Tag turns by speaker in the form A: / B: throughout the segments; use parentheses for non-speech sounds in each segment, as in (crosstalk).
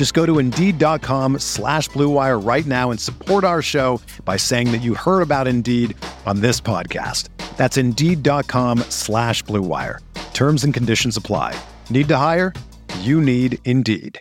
A: Just go to Indeed.com slash BlueWire right now and support our show by saying that you heard about Indeed on this podcast. That's Indeed.com slash BlueWire. Terms and conditions apply. Need to hire? You need Indeed.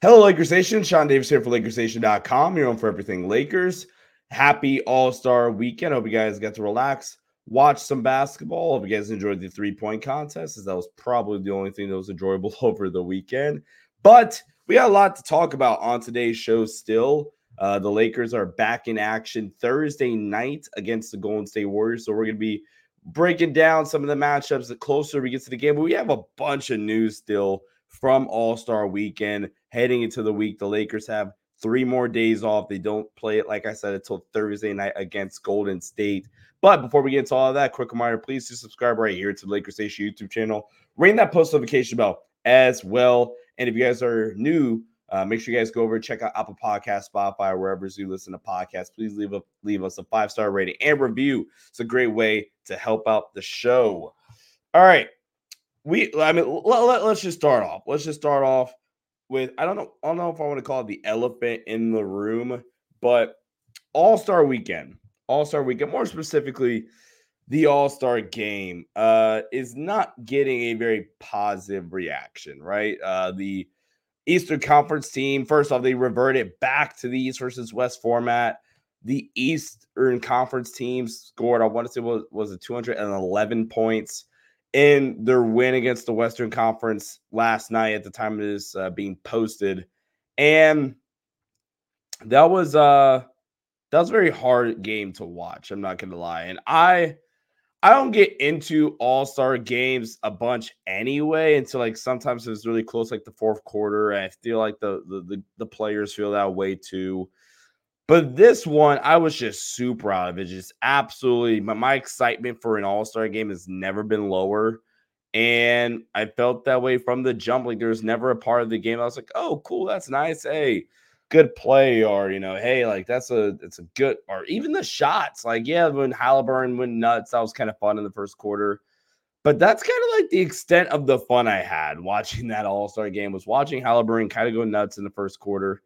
B: Hello, Lakers Nation. Sean Davis here for LakersNation.com. You're on for everything Lakers. Happy All Star weekend. Hope you guys got to relax, watch some basketball. Hope you guys enjoyed the three point contest, as that was probably the only thing that was enjoyable (laughs) over the weekend. But we got a lot to talk about on today's show still. Uh, the Lakers are back in action Thursday night against the Golden State Warriors. So we're going to be breaking down some of the matchups the closer we get to the game. But we have a bunch of news still from All Star weekend heading into the week. The Lakers have three more days off. They don't play it, like I said, until Thursday night against Golden State. But before we get into all of that, quick reminder please do subscribe right here to the Lakers Nation YouTube channel. Ring that post notification bell as well. And if you guys are new, uh, make sure you guys go over check out Apple Podcast, Spotify, wherever you listen to podcasts. Please leave a, leave us a five star rating and review. It's a great way to help out the show. All right, we I mean let, let, let's just start off. Let's just start off with I don't know I don't know if I want to call it the elephant in the room, but All Star Weekend, All Star Weekend, more specifically, the All Star Game uh, is not getting a very positive reaction. Right, uh, the Eastern Conference team. First off, they reverted back to the East versus West format. The Eastern Conference team scored, I want to say, was, was it 211 points in their win against the Western Conference last night at the time it is uh, being posted. And that was uh that was a very hard game to watch. I'm not gonna lie. And I I don't get into all-star games a bunch anyway until like sometimes it's really close, like the fourth quarter. I feel like the the the, the players feel that way too. But this one, I was just super out of it. Just absolutely, my, my excitement for an all star game has never been lower. And I felt that way from the jump. Like there was never a part of the game I was like, oh, cool, that's nice. Hey, good play. Or, you know, hey, like that's a, it's a good, or even the shots. Like, yeah, when Halliburton went nuts, that was kind of fun in the first quarter. But that's kind of like the extent of the fun I had watching (laughs) that all star game was watching Halliburton kind of go nuts in the first quarter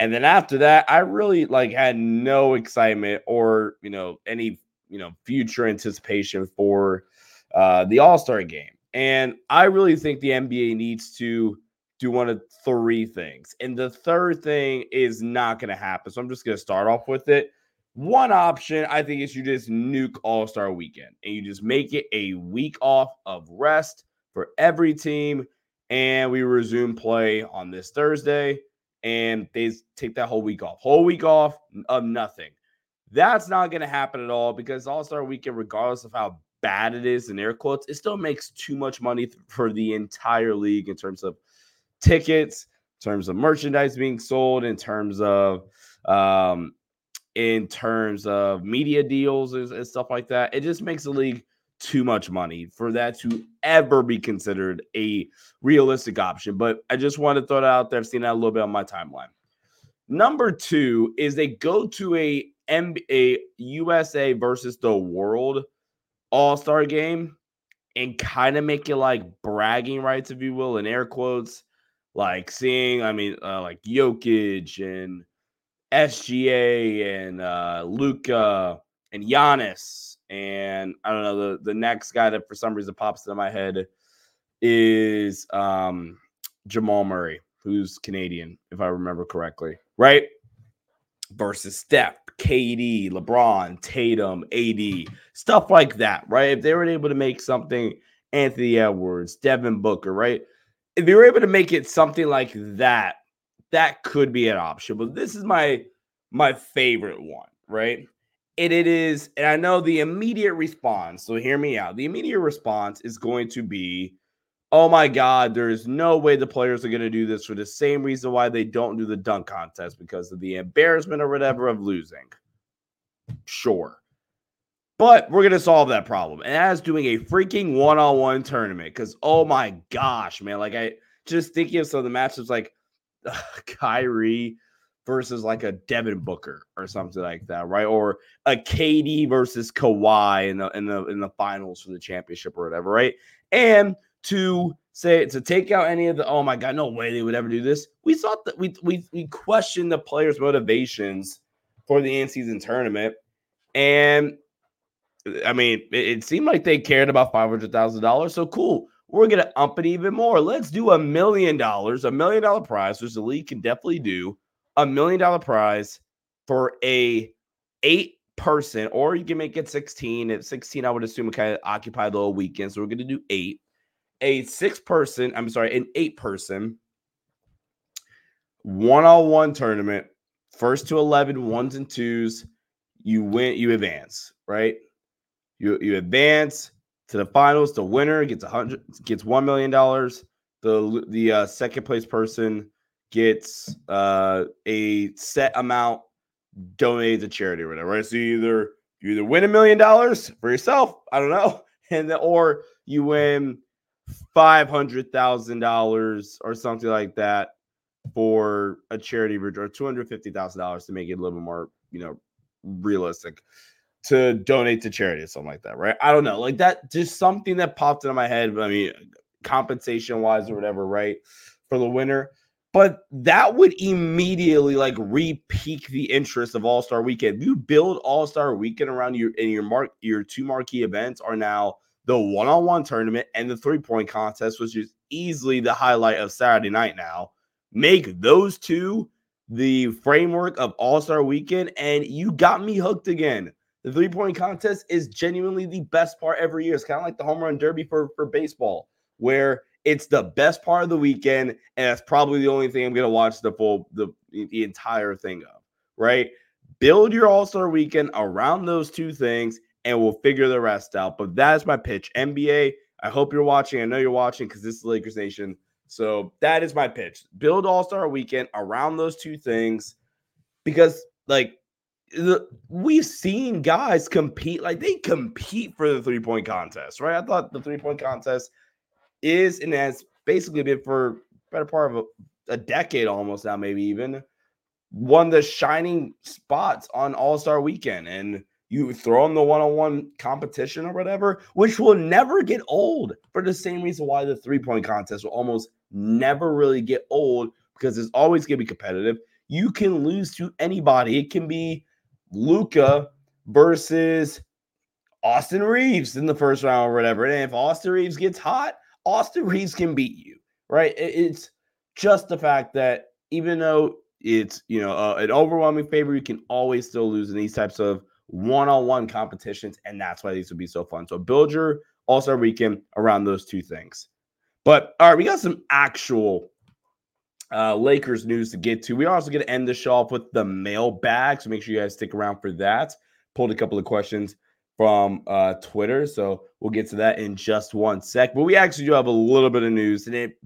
B: and then after that, I really like had no excitement or you know any you know future anticipation for uh, the All Star game. And I really think the NBA needs to do one of three things. And the third thing is not going to happen. So I'm just going to start off with it. One option I think is you just nuke All Star weekend and you just make it a week off of rest for every team. And we resume play on this Thursday and they take that whole week off. Whole week off of nothing. That's not going to happen at all because All Star Weekend, regardless of how bad it is in air quotes, it still makes too much money for the entire league in terms of tickets, in terms of merchandise being sold, in terms of um, in terms of media deals and, and stuff like that. It just makes the league too much money for that to ever be considered a realistic option. But I just want to throw that out there. I've seen that a little bit on my timeline. Number two is they go to a NBA USA versus the world all star game and kind of make it like bragging rights, if you will, in air quotes. Like seeing, I mean, uh, like Jokic and SGA and uh, Luka and Giannis and I don't know the the next guy that for some reason pops into my head is um, Jamal Murray, who's Canadian, if I remember correctly, right? Versus Steph KD, LeBron, Tatum, AD, stuff like that, right? If they were able to make something, Anthony Edwards, Devin Booker, right? If they were able to make it something like that, that could be an option. But this is my my favorite one, right? And it is, and I know the immediate response, so hear me out. The immediate response is going to be, oh my God, there is no way the players are going to do this for the same reason why they don't do the dunk contest because of the embarrassment or whatever of losing. Sure. But we're going to solve that problem. And as doing a freaking one on one tournament because, oh my gosh, man. Like, I just thinking of some of the matchups like uh, Kyrie versus like a Devin Booker or something like that, right? Or a KD versus Kawhi in the in the in the finals for the championship or whatever, right? And to say to take out any of the oh my god, no way they would ever do this. We thought that we we we questioned the players' motivations for the in-season tournament, and I mean, it, it seemed like they cared about five hundred thousand dollars. So cool. We're gonna up it even more. Let's do a million dollars, a million dollar prize, which the league can definitely do a million dollar prize for a eight person, or you can make it 16. At 16, I would assume it kind of occupied the whole weekend. So we're gonna do eight. A six person, I'm sorry, an eight person one-on-one tournament, first to 11, ones and twos. You win, you advance, right? You you advance to the finals. The winner gets a hundred gets one million dollars. The the uh, second place person gets uh, a set amount donated to charity or whatever. Right? So you either you either win a million dollars for yourself, I don't know, (laughs) and then, or you win five hundred thousand dollars or something like that for a charity or two hundred fifty thousand dollars to make it a little bit more, you know, realistic to donate to charity or something like that, right? I don't know, like that, just something that popped into my head. I mean, compensation wise or whatever, right? For the winner but that would immediately like re-peak the interest of All Star Weekend. You build All Star Weekend around your and your mark your two marquee events are now the one-on-one tournament and the three-point contest, which is easily the highlight of Saturday night. Now, make those two the framework of All Star Weekend, and you got me hooked again. The three-point contest is genuinely the best part every year. It's kind of like the home run derby for for baseball, where it's the best part of the weekend, and that's probably the only thing I'm going to watch the full the the entire thing of. Right? Build your All Star weekend around those two things, and we'll figure the rest out. But that is my pitch. NBA. I hope you're watching. I know you're watching because this is Lakers Nation. So that is my pitch. Build All Star weekend around those two things, because like the, we've seen guys compete like they compete for the three point contest, right? I thought the three point contest is and has basically been for better part of a, a decade almost now, maybe even one of the shining spots on All Star Weekend, and you throw in the one on one competition or whatever, which will never get old for the same reason why the three point contest will almost never really get old because it's always going to be competitive. You can lose to anybody. It can be Luka versus Austin Reaves in the first round or whatever. And if Austin Reaves gets hot, Austin Reaves can beat you, right? It's just the fact that even though it's you know uh, an overwhelming favor, you can always still lose in these types of one-on-one competitions, and that's why these would be so fun. So build your All-Star weekend around those two things. But all right, we got some actual uh, Lakers news to get to. We are also going to end the show off with the mailbag, so make sure you guys stick around for that. Pulled a couple of questions from uh, Twitter. So we'll get to that in just one sec. But we actually do have a little bit of news, and it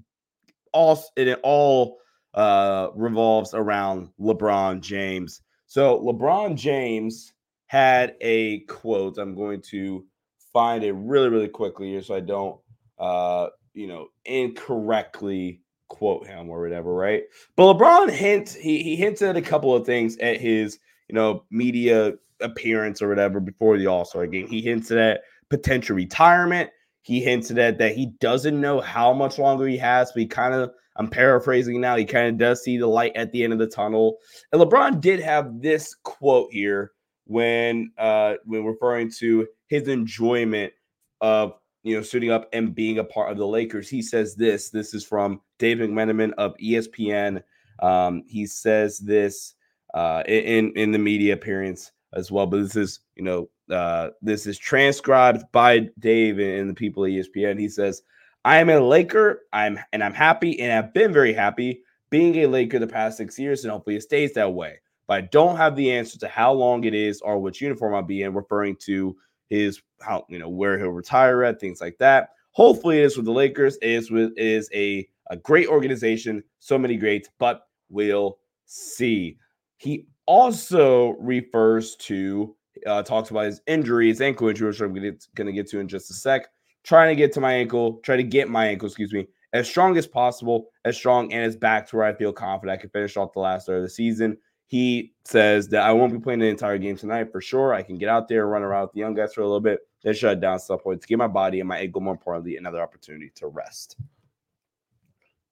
B: all it all uh, revolves around LeBron James. So LeBron James had a quote. I'm going to find it really, really quickly here, so I don't, uh, you know, incorrectly quote him or whatever, right? But LeBron hint he he hinted a couple of things at his you know media appearance or whatever before the All Star game. He hinted at potential retirement. He hinted at that he doesn't know how much longer he has, but he kind of, I'm paraphrasing now, he kind of does see the light at the end of the tunnel. And LeBron did have this quote here when uh when referring to his enjoyment of you know suiting up and being a part of the Lakers. He says this. This is from David McMenamin of ESPN. Um, he says this uh, in in the media appearance as well. But this is you know uh, this is transcribed by Dave and the people at ESPN. He says, "I am a Laker. I'm and I'm happy and I've been very happy being a Laker the past six years, and hopefully it stays that way. But I don't have the answer to how long it is or which uniform I'll be in, referring to his how you know where he'll retire at, things like that. Hopefully, it is with the Lakers. It is with it is a a great organization, so many greats, but we'll see. He also refers to uh, talks about his injuries, ankle injury, which I'm going to get to in just a sec. Trying to get to my ankle, try to get my ankle, excuse me, as strong as possible, as strong and as back to where I feel confident I can finish off the last third of the season. He says that I won't be playing the entire game tonight for sure. I can get out there and run around with the young guys for a little bit, then shut down some point to give my body and my ankle, more importantly, another opportunity to rest.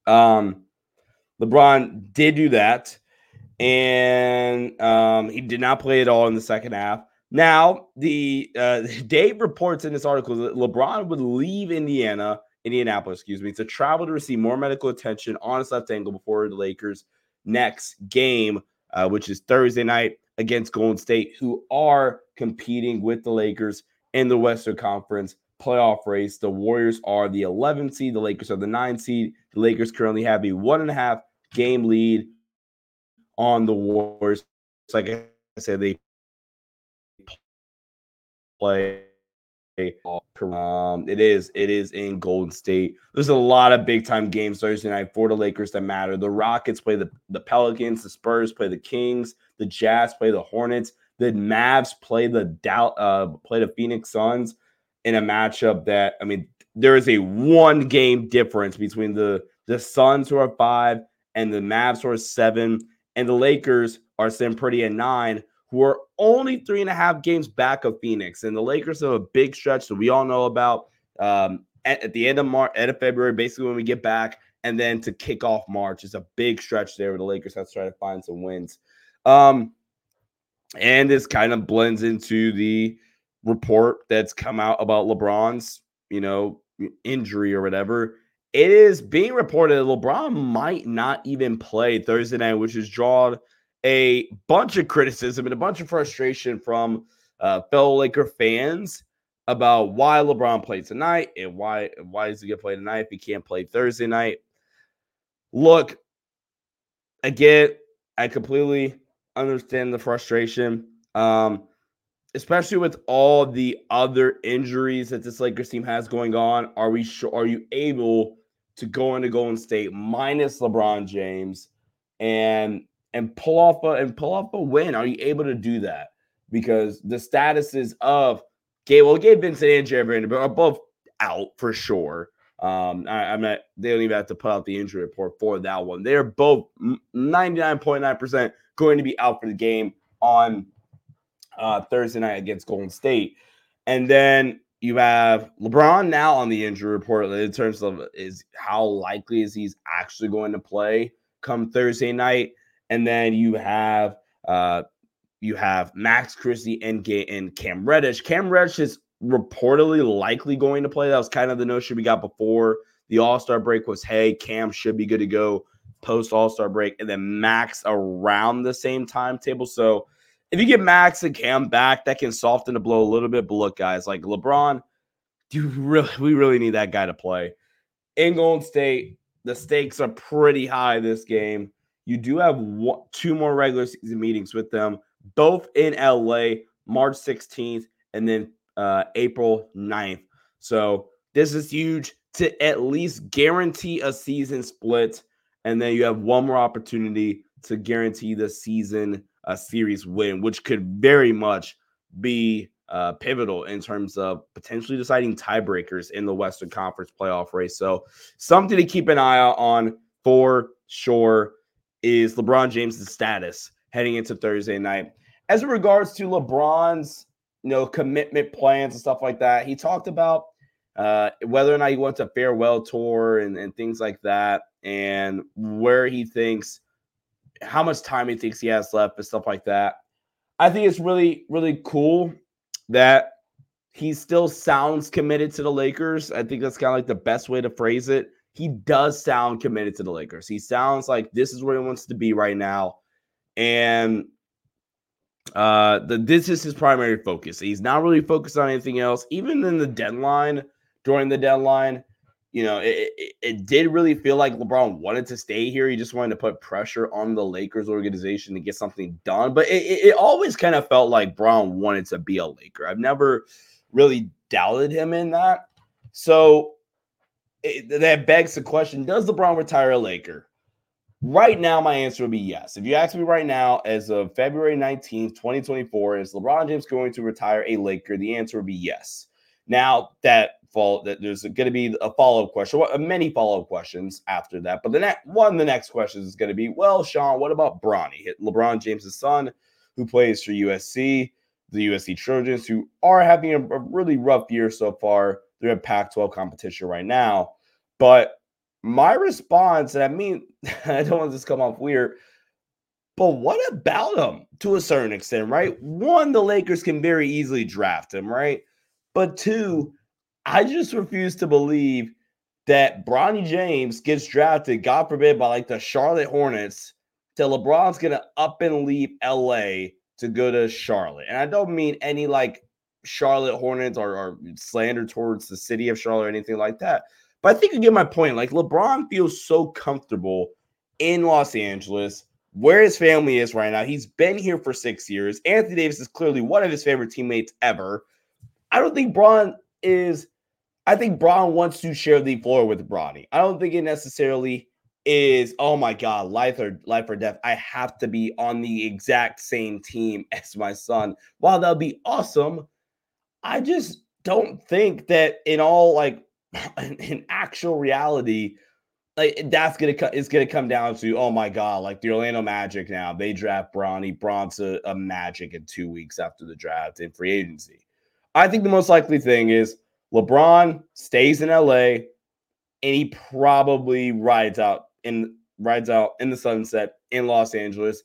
B: Um, LeBron did do that, and um, he did not play at all in the second half. Now, the uh, (laughs) Dave reports in this article that LeBron would leave Indiana, Indianapolis, excuse me, to travel to receive more medical attention on his left ankle before the Lakers' next game, uh, which is Thursday night against Golden State, who are competing with the Lakers in the Western Conference playoff race. The Warriors are the 11 seed, the Lakers are the 9 seed. The Lakers currently have a one and a half game lead on the Warriors. Like I said, they play. Um, it is it is in Golden State. There's a lot of big time games Thursday night for the Lakers that matter. The Rockets play the, the Pelicans, the Spurs play the Kings, the Jazz play the Hornets, the Mavs play the Dow, uh, play the Phoenix Suns in a matchup that I mean there is a one game difference between the the Suns who are five and the Mavs who are seven, and the Lakers are sitting pretty at nine, who are only three and a half games back of Phoenix. And the Lakers have a big stretch that we all know about um, at, at, the end of March, end of February, basically when we get back, and then to kick off March is a big stretch there where the Lakers have to try to find some wins. Um, and this kind of blends into the report that's come out about LeBron's, you know, injury or whatever. It is being reported that LeBron might not even play Thursday night, which has drawn a bunch of criticism and a bunch of frustration from uh, fellow Laker fans about why LeBron played tonight and why why is he gonna play tonight if he can't play Thursday night. Look, again, I completely understand the frustration. Um, especially with all the other injuries that this Lakers team has going on, are we sure are you able to go into Golden State minus LeBron James and and pull off a and pull off a win? Are you able to do that? Because the statuses of Gabe, well, Gabe Vincent and Jarred Vanderbilt are both out for sure. Um, I, am not. They don't even have to put out the injury report for that one. They're both 99.9% going to be out for the game on uh, Thursday night against Golden State. And then you have LeBron now on the injury report in terms of is how likely is he's actually going to play come Thursday night. And then you have uh, you have Max Christie and, and Cam Reddish. Cam Reddish is reportedly likely going to play. That was kind of the notion we got before the All Star break was, hey, Cam should be good to go post All Star break, and then Max around the same timetable. So if you get Max and Cam back, that can soften the blow a little bit. But look, guys, like LeBron, do really we really need that guy to play. In Golden State, the stakes are pretty high this game. You do have one, two more regular season meetings with them, both in LA, March 16th and then uh, April 9th. So this is huge to at least guarantee a season split. And then you have one more opportunity to guarantee the season a series win, which could very much be uh, pivotal in terms of potentially deciding tiebreakers in the Western Conference playoff race. So, something to keep an eye out on for sure is LeBron James' status heading into Thursday night. As in regards to LeBron's you know commitment plans and stuff like that, he talked about uh, whether or not he wants a farewell tour and, and things like that, and where he thinks how much time he thinks he has left and stuff like that. I think it's really, really cool that he still sounds committed to the Lakers. I think that's kind of like the best way to phrase it. He does sound committed to the Lakers. He sounds like this is where he wants to be right now. And Uh, the, this is his primary focus. He's not really focused on anything else. Even in the deadline, during the deadline, you know, it, it, it, did really feel like LeBron wanted to stay here. He just wanted to put pressure on the Lakers organization to get something done. But it, it always kind of felt like Bron wanted to be a Laker. I've never really doubted him in that. So that begs the question Does LeBron retire a Laker? Right now, my answer would be yes. If you ask me right now, as of February 19th, 2024, is LeBron James going to retire a Laker? The answer would be yes. Now, that fall that there's going to be a follow-up question, many follow-up questions after that. But the next one, the next question is going to be, well, Sean, what about Bronny, LeBron James' son, who plays for USC, the USC Trojans, who are having a, a really rough year so far. They're in Pac-12 competition right now, but my response, and I mean, (laughs) I don't want this to come off weird, but what about him to a certain extent, right? One, the Lakers can very easily draft him, right? But two, I just refuse to believe that Bronny James gets drafted, God forbid, by like the Charlotte Hornets, till LeBron's gonna up and leave LA to go to Charlotte. And I don't mean any like Charlotte Hornets or, or slander towards the city of Charlotte or anything like that. But I think you get my point. Like LeBron feels so comfortable in Los Angeles, where his family is right now. He's been here for six years. Anthony Davis is clearly one of his favorite teammates ever. I don't think Bron is. I think Bron wants to share the floor with Bronny. I don't think it necessarily is. Oh my God, life or life or death. I have to be on the exact same team (laughs) as my son. While that'll be awesome, I just don't think that in all like (laughs) in actual reality, like that's gonna cut it's gonna come down to oh my god, like the Orlando Magic now they draft Bronny, Bron's a, a Magic in two weeks after the draft in free agency. I think the most likely thing is LeBron stays in LA and he probably rides out in rides out in the sunset in Los Angeles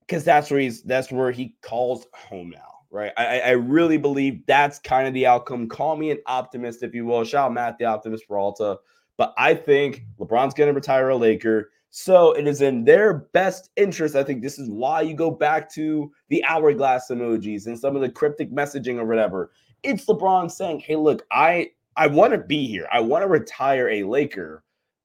B: because that's where he's that's where he calls home now right? I, I really believe that's kind of the outcome. Call me an optimist, if you will. Shout out Matt the Optimist Peralta. But I think LeBron's going to retire a Laker. So it is in their best interest. I think this is why you go back to the hourglass emojis and some of the cryptic messaging or whatever. It's LeBron saying, "Hey, look, I I want to be here. I want to retire a Laker."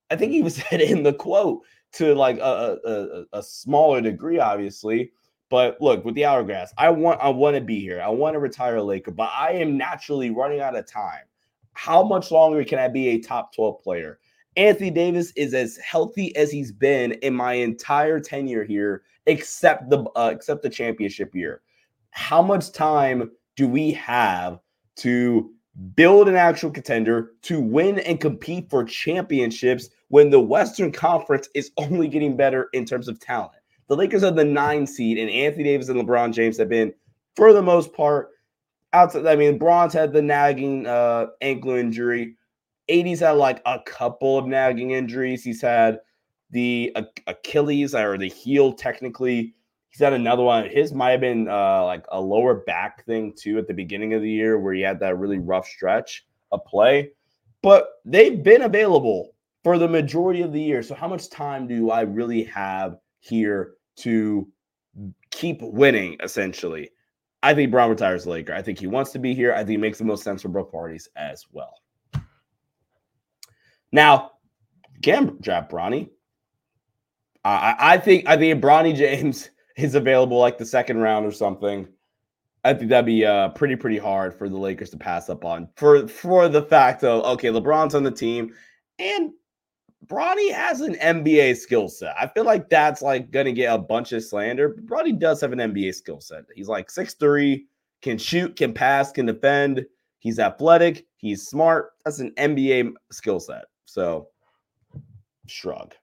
B: I think he was (laughs) said in the quote to like a, a, a smaller degree, obviously. But look, with the hourglass, I want I want to be here. I want to retire a Laker, but I am naturally running out of time. How much longer can I be a top 12 player? Anthony Davis is as healthy as he's been in my entire tenure here, except the uh, except the championship year. How much time do we have to build an actual contender to win and compete for championships when the Western Conference is only getting better in terms of talent? The Lakers are the nine seed, and Anthony Davis and LeBron James have been, for the most part, outside. I mean, Bron's had the nagging uh, ankle injury. AD's had like a couple of nagging injuries. He's had the Achilles or the heel, technically. He's had another one. His might have been uh, like a lower back thing too at the beginning of the year where he had that really rough stretch of play. But they've been available for the majority of the year. So, how much time do I really have here to keep winning, essentially. I think Bron retires Laker. I think he wants to be here. I think it makes the most sense for both parties as well. Now, can draft Bronny. I, I think I think Bronny James is available like the second round or something. I think that'd be uh, pretty pretty hard for the Lakers to pass up on for for the fact of okay, LeBron's on the team, and Bronny has an NBA skill set. I feel like that's like to get a bunch of slander. But Bronny does have an NBA skill set. He's like six three, can shoot, can pass, can defend. He's athletic. He's smart. That's an NBA skill set. So, shrug.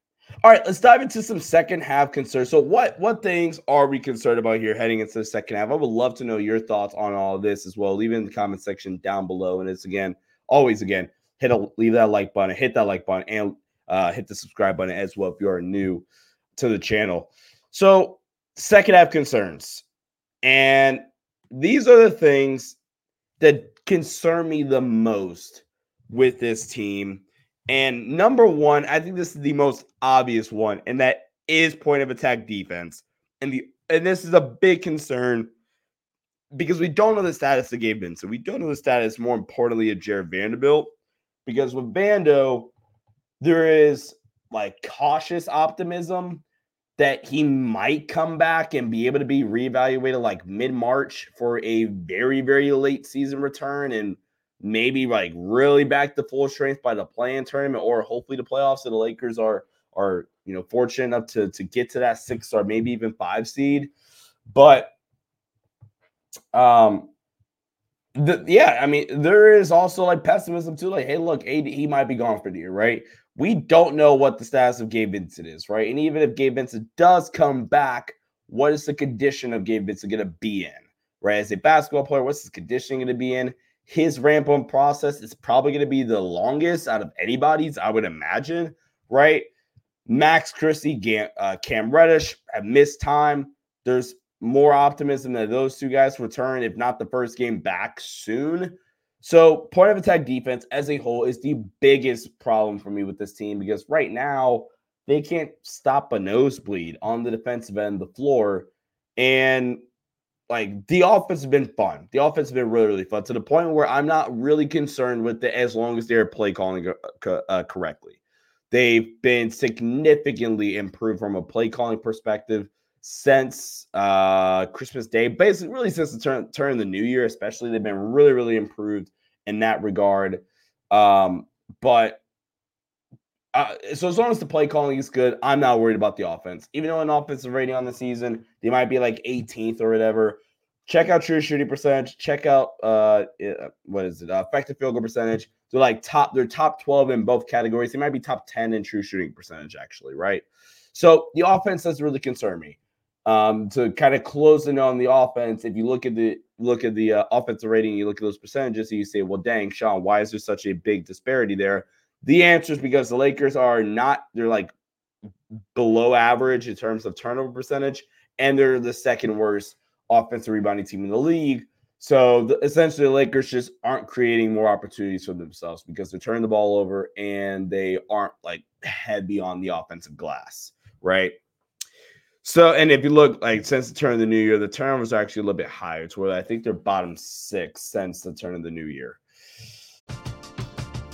B: All right, let's dive into some second half concerns. So, what what things are we concerned about here heading into the second half? I would love to know your thoughts on all of this as well. Leave it in the comment section down below. And it's again, always again, hit a leave that like button, hit that like button, and uh, hit the subscribe button as well if you are new to the channel. So, second half concerns. And these are the things that concern me the most with this team. And number one, I think this is the most obvious one, and that is point of attack defense. And the and this is a big concern because we don't know the status of Gabe Vincent. We don't know the status, more importantly, of Jarred Vanderbilt. Because with Vando, there is like cautious optimism that he might come back and be able to be reevaluated like mid March for a very, very late season return and maybe like really back to full strength by the play-in tournament or hopefully the playoffs. So the Lakers are are you know fortunate enough to to get to that six or maybe even five seed. But um the, yeah, I mean, there is also like pessimism too. Like, hey, look, AD, he might be gone for the year, right? We don't know what the status of Gabe Vincent is, right? And even if Gabe Vincent does come back, what is the condition of Gabe Vincent going to be in, right? As a basketball player, what's his conditioning going to be in? His ramp up process is probably going to be the longest out of anybody's, I would imagine, right? Max Christie, uh, Cam Reddish have missed time. There's more optimism that those two guys return, if not the first game back soon. So, point of attack defense as a whole is the biggest problem for me with this team because right now they can't stop a nosebleed on the defensive end of the floor. And like the offense has been fun. The offense has been really, really fun to the point where I'm not really concerned with it as long as they're play calling uh, uh correctly. They've been significantly improved from a play calling perspective since uh Christmas Day, basically really since the turn turn of the new year, especially. They've been really, really improved in that regard. Um, but uh, so as long as the play calling is good, I'm not worried about the offense. Even though an offensive rating on the season, they might be like 18th or whatever. Check out true shooting percentage. Check out uh what is it? Uh, effective field goal percentage. They're like top. They're top 12 in both categories. They might be top 10 in true shooting percentage actually, right? So the offense doesn't really concern me. Um, to kind of close in on the offense, if you look at the look at the uh, offensive rating, you look at those percentages, and you say, "Well, dang, Sean, why is there such a big disparity there?" The answer is because the Lakers are not; they're like below average in terms of turnover percentage, and they're the second worst offensive rebounding team in the league. So the, essentially, the Lakers just aren't creating more opportunities for themselves because they're turning the ball over and they aren't like heavy on the offensive glass, right? So, and if you look like since the turn of the new year, the turnovers are actually a little bit higher to where I think they're bottom six since the turn of the new year.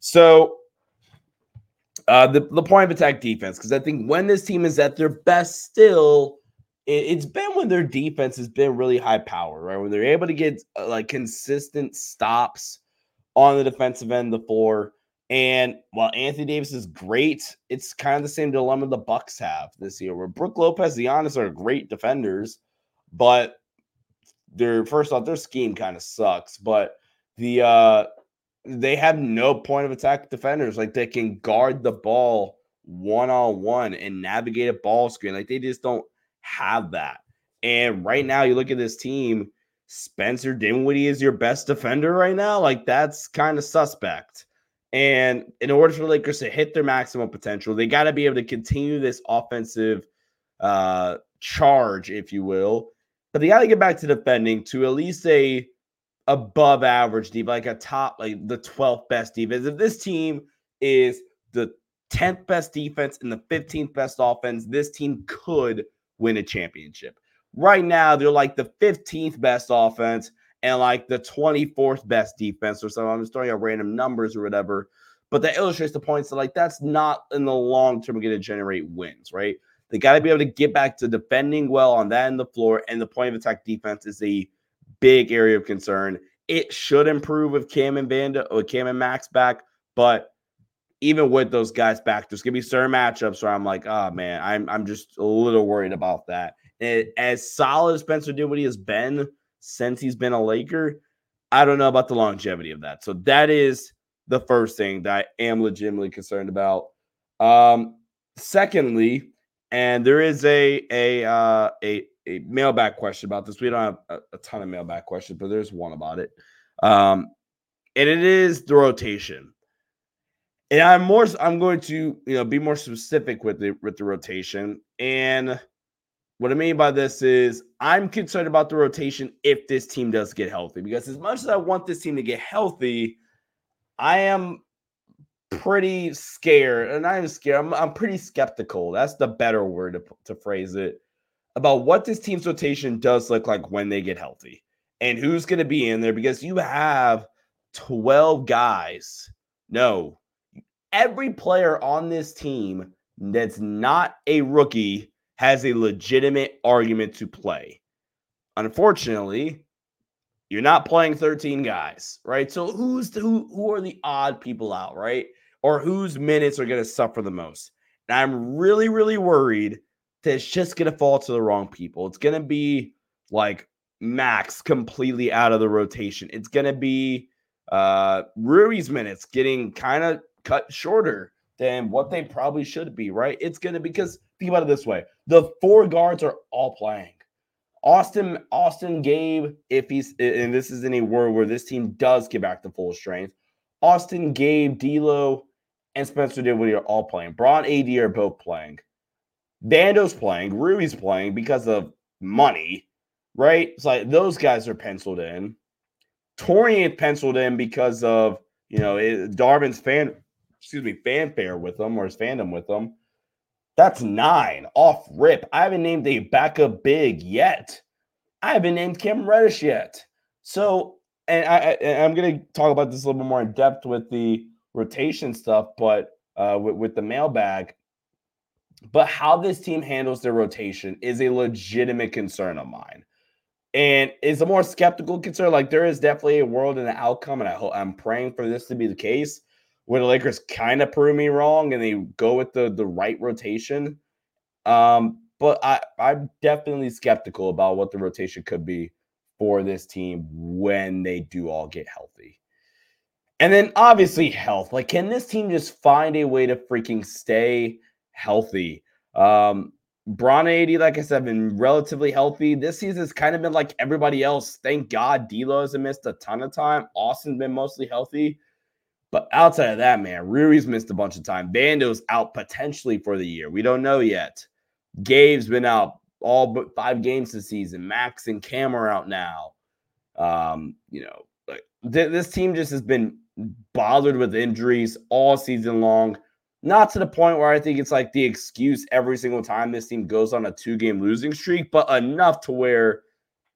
B: So uh, the the point of attack defense, because I think when this team is at their best, still it, has been when their defense has been really high power, right? When they're able to get uh, like consistent stops on the defensive end of the floor, And while Anthony Davis is great, it's kind of the same dilemma the Bucks have this year, where Brook Lopez, the Giannis are great defenders, but their first off, their scheme kind of sucks. But the uh they have no point of attack defenders. Like they can guard the ball one on one and navigate a ball screen. Like they just don't have that. And right now, you look at this team, Spencer Dinwiddie is your best defender right now. Like that's kind of suspect. And in order for the Lakers to hit their maximum potential, they got to be able to continue this offensive uh, charge, if you will. But they got to get back to defending to at least a above average deep, like a top, like the 12th best defense. If this team is the 10th best defense and the 15th best offense, this team could win a championship. Right now, they're like the 15th best offense and like the 24th best defense or something. I'm just throwing out random numbers or whatever. But that illustrates the points that like that's not in the long term going to generate wins, right? They got to be able to get back to defending well on that in the floor, and the point of attack defense is a big area of concern. It should improve with Cam and Vando or Cam and Max back, but even with those guys back, there's gonna be certain matchups where I'm like, oh man, I'm I'm just a little worried about that. As solid as Spencer Dinwiddie has been since he's been a Laker, I don't know about the longevity of that. So that is the first thing that I am legitimately concerned about. Um, secondly, and there is a a uh, a a mailbag question about this. We don't have a, a ton of mailbag questions, but there's one about it. Um, and it is the rotation. And I'm more I'm going to, you know, be more specific with the with the rotation. And what I mean by this is I'm concerned about the rotation if this team does get healthy. Because as much as I want this team to get healthy, I am pretty scared. And I'm scared. I'm, I'm pretty skeptical. That's the better word to, to phrase it about what this team's rotation does look like when they get healthy and who's going to be in there because you have 12 guys. No, every player on this team that's not a rookie has a legitimate argument to play. Unfortunately, you're not playing 13 guys, right? So who's the, who who are the odd people out, right? Or whose minutes are going to suffer the most? And I'm really really worried that it's just going to fall to the wrong people. It's going to be like Max completely out of the rotation. It's going to be uh Rui's minutes getting kind of cut shorter than what they probably should be, right? It's going to because think about it this way: the four guards are all playing. Austin, Austin, Gabe, if he's and this is in a world where this team does get back to full strength. Austin, Gabe, D'Lo, and Spencer Dinwiddie are all playing. Bron, AD are both playing. Vando's playing. Rui's playing because of money, right? It's like those guys are penciled in. Taurean penciled in because of you know it, fan excuse me, fanfare with them or his fandom with them. That's nine off rip. I haven't named a backup big yet. I haven't named Cam Reddish yet. So, and I, I am gonna talk about this a little bit more in depth with the rotation stuff, but uh, with, with the mailbag. But how this team handles their rotation is a legitimate concern of mine and it's a more skeptical concern. Like there is definitely a world and an outcome, and I hope I'm praying for this to be the case where the Lakers kind of prove me wrong and they go with the the right rotation. Um, but I I'm definitely skeptical about what the rotation could be for this team when they do all get healthy. And then obviously health. Like, can this team just find a way to freaking stay healthy? Um, Bron AD, like I said, been relatively healthy. This season's kind of been like everybody else. Thank God D'Lo hasn't missed a ton of time. Austin's been mostly healthy. But outside of that, man, Rui's missed a bunch of time. Vando's out potentially for the year. We don't know yet. Gabe's been out all but five games this season. Max and Cam are out now. Um, you know, like th- this team just has been bothered with injuries all season long. Not to the point where I think it's like the excuse every single time this team goes on a two game losing streak, but enough to where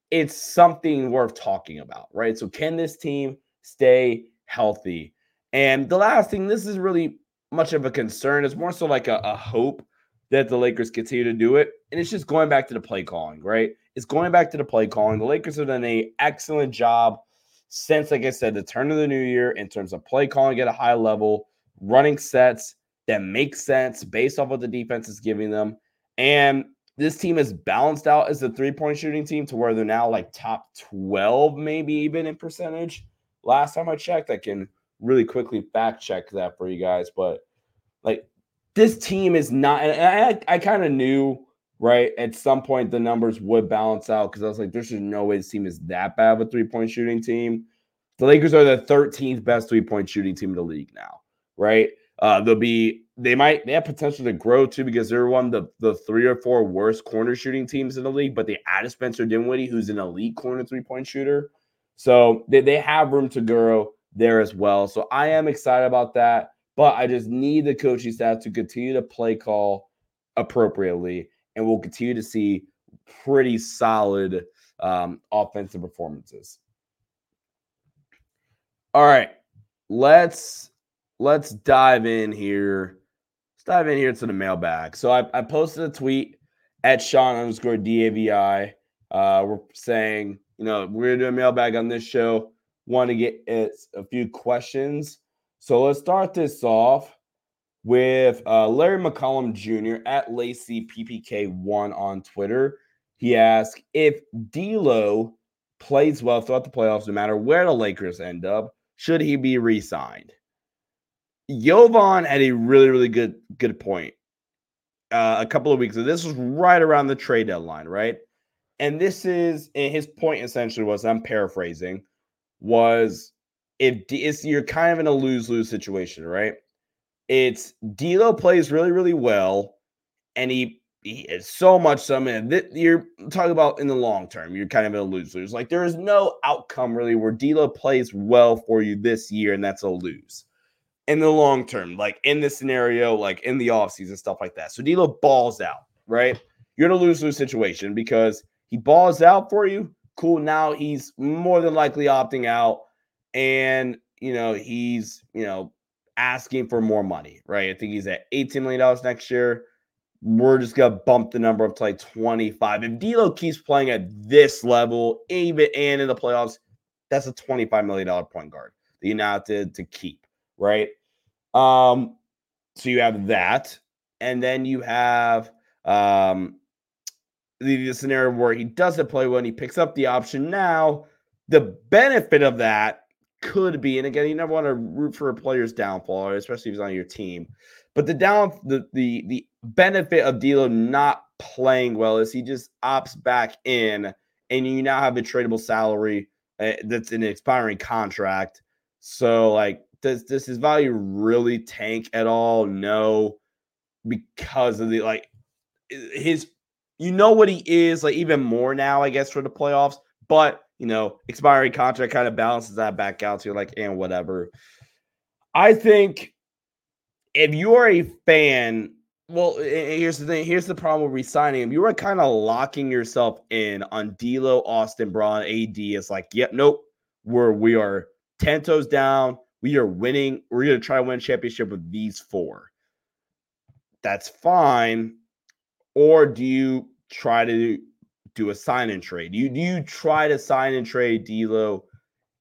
B: it's something worth talking about, right? So, can this team stay healthy? And the last thing, this is really much of a concern. It's more so like a, a hope that the Lakers continue to do it. And it's just going back to the play calling, right? It's going back to the play calling. The Lakers have done an excellent job since, like I said, the turn of the new year in terms of play calling at a high level. running sets that makes sense based off what the defense is giving them. And this team is balanced out as a three point shooting team to where they're now like top 12, maybe even in percentage. Last time I checked, I can really quickly fact check that for you guys. But like this team is not, and I, I kind of knew, right, at some point the numbers would balance out because I was like, there's just no way this team is that bad of a three point shooting team. The Lakers are the 13th best three point shooting team in the league now, right? Uh, they'll be they might they have potential to grow too because they're one of the, the three or four worst corner shooting teams in the league, but they added Spencer Dinwiddie, who's an elite corner three point shooter. So they, they have room to grow there as well. So I am excited about that, but I just need the coaching staff to continue to play call appropriately, and we'll continue to see pretty solid um, offensive performances. All right, let's let's dive in here. Let's dive in here to the mailbag. So I, I posted a tweet at Sean underscore DAVI. Uh, we're saying, you know, we're gonna do a mailbag on this show. Want to get a few questions. So let's start this off with uh, Larry McCollum Jr. at Lacy PPK1 on Twitter. He asked if D'Lo plays well throughout the playoffs, no matter where the Lakers end up, should he be re-signed? Jovan had a really, really good good point uh, a couple of weeks ago. This was right around the trade deadline, right? And this is and his point essentially was I'm paraphrasing was if it's you're kind of in a lose lose situation, right? It's D'Lo plays really really well, and he he is so much so. That you're talking about in the long term, you're kind of in a lose lose. Like there is no outcome really where D'Lo plays well for you this year, and that's a lose in the long term, like in this scenario, like in the offseason, stuff like that. So D'Lo balls out, right? You're in a lose lose situation because he balls out for you. Cool. Now he's more than likely opting out, and you know he's you know asking for more money, right? I think he's at 18 million dollars next year. We're just gonna bump the number up to like 25. If D'Lo keeps playing at this level, even and in the playoffs, that's a 25 million dollar point guard that you now have to, to keep right? Um, so you have that, and then you have um the, the scenario where he doesn't play when he picks up the option. Now, the benefit of that could be, and again, you never want to root for a player's downfall, especially if he's on your team. But the down the the the benefit of D'Lo not playing well is he just opts back in, and you now have a tradable salary uh, that's an expiring contract. So like does does his value really tank at all? No, because of the like his you know what he is like even more now, I guess, for the playoffs. But you know, expiring contract kind of balances that back out to you like and whatever. I think if you are a fan, well, here's the thing. Here's the problem with resigning him. You are kind of locking yourself in on D'Lo, Austin, Bron, AD. It's like, yep, nope. We're we are ten toes down we are winning. We're going to try to win championship with these four. That's fine. Or do you try to do a sign and trade? You, do you try to sign and trade D'Lo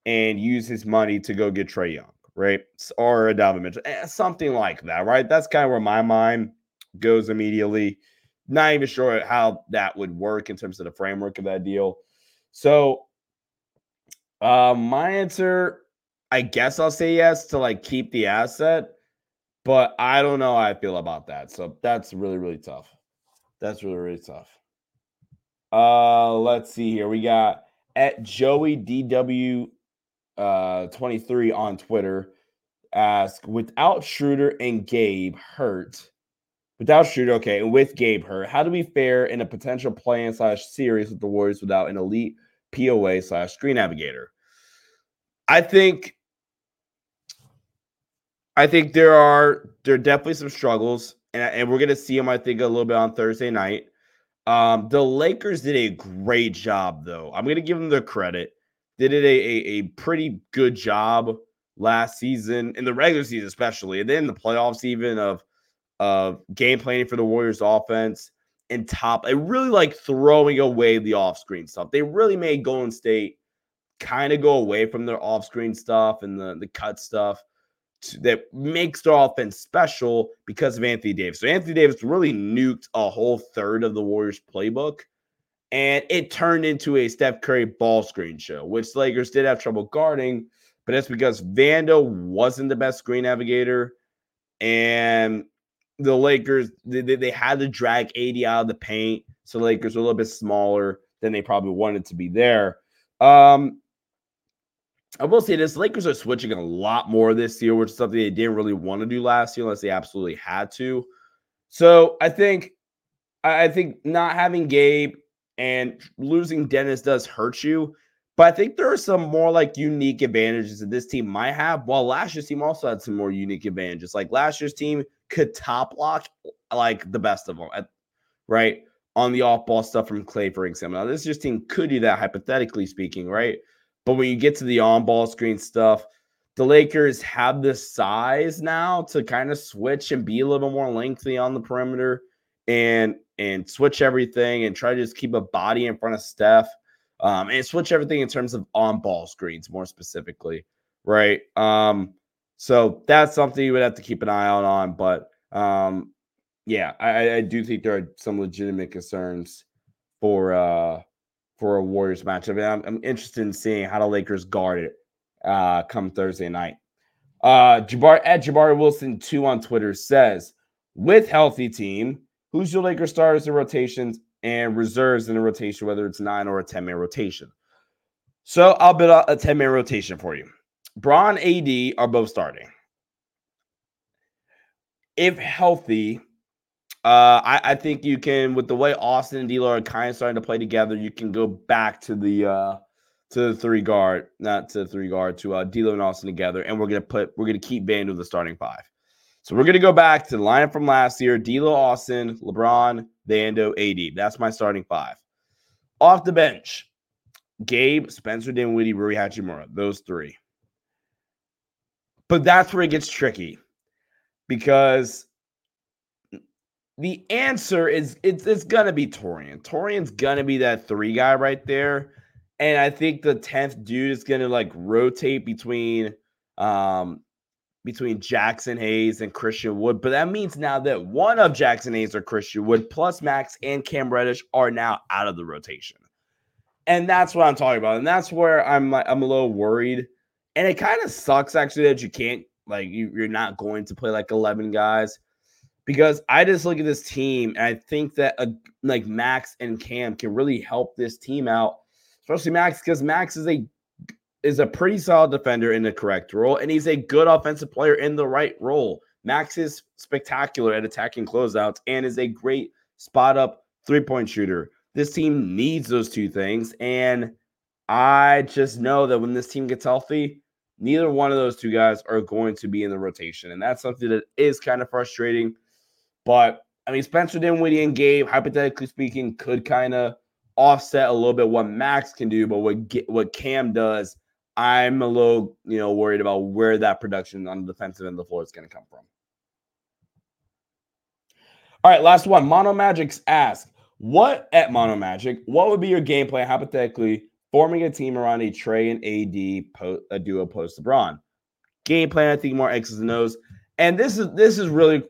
B: and use his money to go get Trae Young, right? Or a Donovan Mitchell, eh, something like that, right? That's kind of where my mind goes immediately. Not even sure how that would work in terms of the framework of that deal. So, uh, my answer I guess I'll say yes to like keep the asset, but I don't know how I feel about that. So that's really, really tough. That's really, really tough. Uh, let's see here. We got at Joey DW uh 23 on Twitter. Ask without Schroeder and Gabe hurt. Without Schroeder, okay, and with Gabe hurt, how do we fare in a potential play-in slash series with the Warriors without an elite POA slash screen navigator? I think I think there are there are definitely some struggles, and, and we're gonna see them. I think a little bit on Thursday night. Um, the Lakers did a great job, though. I'm gonna give them the credit. They did a, a, a pretty good job last season in the regular season, especially, and then the playoffs, even of of game planning for the Warriors offense and top. It really like throwing away the off screen stuff. They really made Golden State kind of go away from their off screen stuff and the the cut stuff that makes their offense special because of Anthony Davis. So Anthony Davis really nuked a whole third of the Warriors playbook. And it turned into a Steph Curry ball screen show, which Lakers did have trouble guarding, but that's because Vando wasn't the best screen navigator. And the Lakers, they, they had to drag AD out of the paint. So Lakers were a little bit smaller than they probably wanted to be there. Um, I will say this: Lakers are switching a lot more this year, which is something they didn't really want to do last year unless they absolutely had to. So I think, I think not having Gabe and losing Dennis does hurt you. But I think there are some more like unique advantages that this team might have. While last year's team also had some more unique advantages. Like last year's team could top lock like the best of them, right? On the off ball stuff from Klay, for example. Now, this year's team could do that, hypothetically speaking, right? But when you get to the on ball screen stuff, the Lakers have the size now to kind of switch and be a little more lengthy on the perimeter and and switch everything and try to just keep a body in front of Steph um, and switch everything in terms of on ball screens more specifically, right? Um, so that's something you would have to keep an eye out on. But um, yeah, I, I do think there are some legitimate concerns for uh, for a Warriors matchup. And I'm, I'm interested in seeing how the Lakers guard it uh, come Thursday night. Uh, Jabbar at Jabari Wilson two on Twitter says, with healthy team, who's your Lakers starters in rotations and reserves in the rotation, whether it's nine or a 10 man rotation? So I'll bet a 10 man rotation for you. Bron AD are both starting. If healthy, uh, I, I, think you can, with the way Austin and D'Lo are kind of starting to play together, you can go back to the uh, to the three guard, not to the three guard, to uh, D'Lo and Austin together, and we're gonna put we're gonna keep Vando the starting five. So we're gonna go back to the lineup from last year: D'Lo, Austin, LeBron, Vando, AD. That's my starting five. Off the bench, Gabe, Spencer Dinwiddie, Rui Hachimura. Those three. But that's where it gets tricky because the answer is it's it's gonna be Taurean. Taurean's gonna be that three guy right there. And I think the 10th dude is gonna like rotate between um between Jaxson Hayes and Christian Wood. But that means now that one of Jaxson Hayes or Christian Wood plus Max and Cam Reddish are now out of the rotation. And that's what I'm talking about. And that's where I'm I'm a little worried. And it kind of sucks actually that you can't like you, you're not going to play like 11 guys because I just look at this team and I think that uh, like Max and Cam can really help this team out, especially Max because Max is a is a pretty solid defender in the correct role and he's a good offensive player in the right role. Max is spectacular at attacking closeouts and is a great spot up three point shooter. This team needs those two things and I just know that when this team gets healthy, neither one of those two guys are going to be in the rotation and that's something that is kind of frustrating but I mean, Spencer Dinwiddie and Gabe, hypothetically speaking, could kind of offset a little bit what Max can do, but what what Cam does, I'm a little you know worried about where that production on the defensive end of the floor is going to come from. All right, last one. Mono Magic's ask, what at Mono Magic, what would be your game plan hypothetically forming a team around a Trae and AD po- a duo post LeBron? Game plan, I think more X's and O's. And this is this is really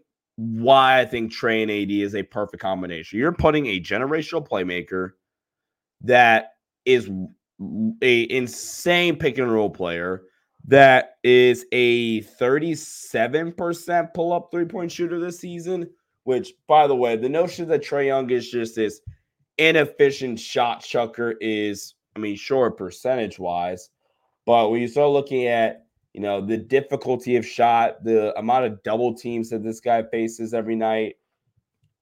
B: why I think Trae and AD is a perfect combination. You're putting a generational playmaker that is a insane pick and roll player that is a 37% pull up three point shooter this season. Which, by the way, the notion that Trae Young is just this inefficient shot chucker is, I mean, sure, percentage wise, but when you start looking at you know, the difficulty of shot, the amount of double teams that this guy faces every night.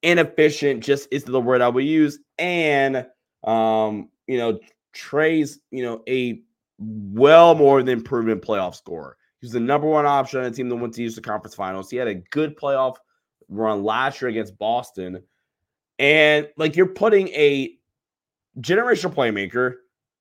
B: Inefficient just is the word I would use. And um, you know, Trae's, you know, a well more than proven playoff scorer. He's the number one option on a team that went to use the conference finals. He had a good playoff run last year against Boston. And like you're putting a generational playmaker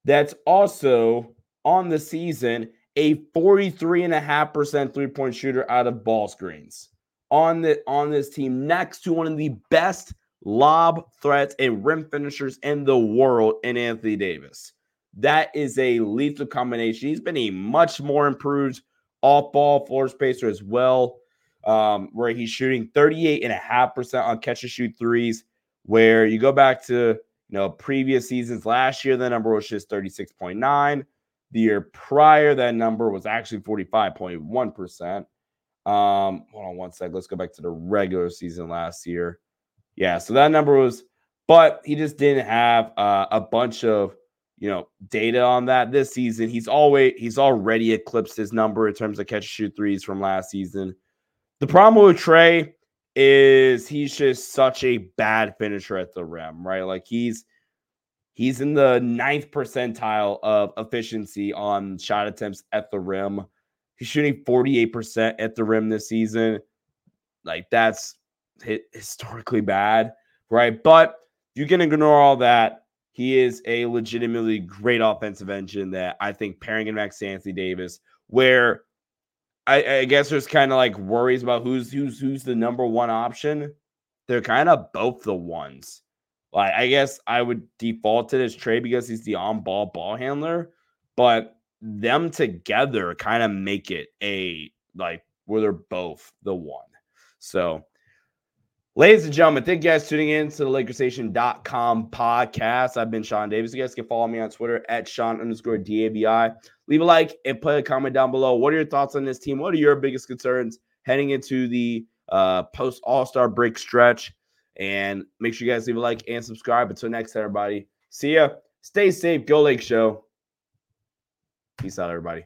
B: that's also on the season a 43.5% three-point shooter out of ball screens on the on this team next to one of the best lob threats and rim finishers in the world in Anthony Davis. That is a lethal combination. He's been a much more improved off ball floor spacer as well, um, where he's shooting 38.5% on catch and shoot threes. Where you go back to you know previous seasons last year, the number was just 36.9. The year prior, that number was actually 45.1%. Um, hold on one sec. Let's go back to the regular season last year. Yeah, so that number was, but he just didn't have uh, a bunch of you know data on that this season. He's always he's already eclipsed his number in terms of catch shoot threes from last season. The problem with Trae is he's just such a bad finisher at the rim, right? Like he's he's in the ninth percentile of efficiency on shot attempts at the rim. He's shooting 48% at the rim this season. Like that's historically bad, right? But you can ignore all that. He is a legitimately great offensive engine that I think pairing him next to Anthony Davis, where I, I guess there's kind of like worries about who's who's who's the number one option. They're kind of both the ones. Like I guess I would default to this Trae because he's the on-ball ball handler, but them together kind of make it a like where they're both the one. So Ladies and gentlemen, thank you guys tuning in to the LakersStation.com podcast. I've been Sean Davis. You guys can follow me on Twitter at Sean underscore DABI. Leave a like and put a comment down below. What are your thoughts on this team? What are your biggest concerns heading into the uh, post All Star break stretch? And make sure you guys leave a like and subscribe. Until next, time, everybody. See ya. Stay safe. Go Lake Show. Peace out, everybody.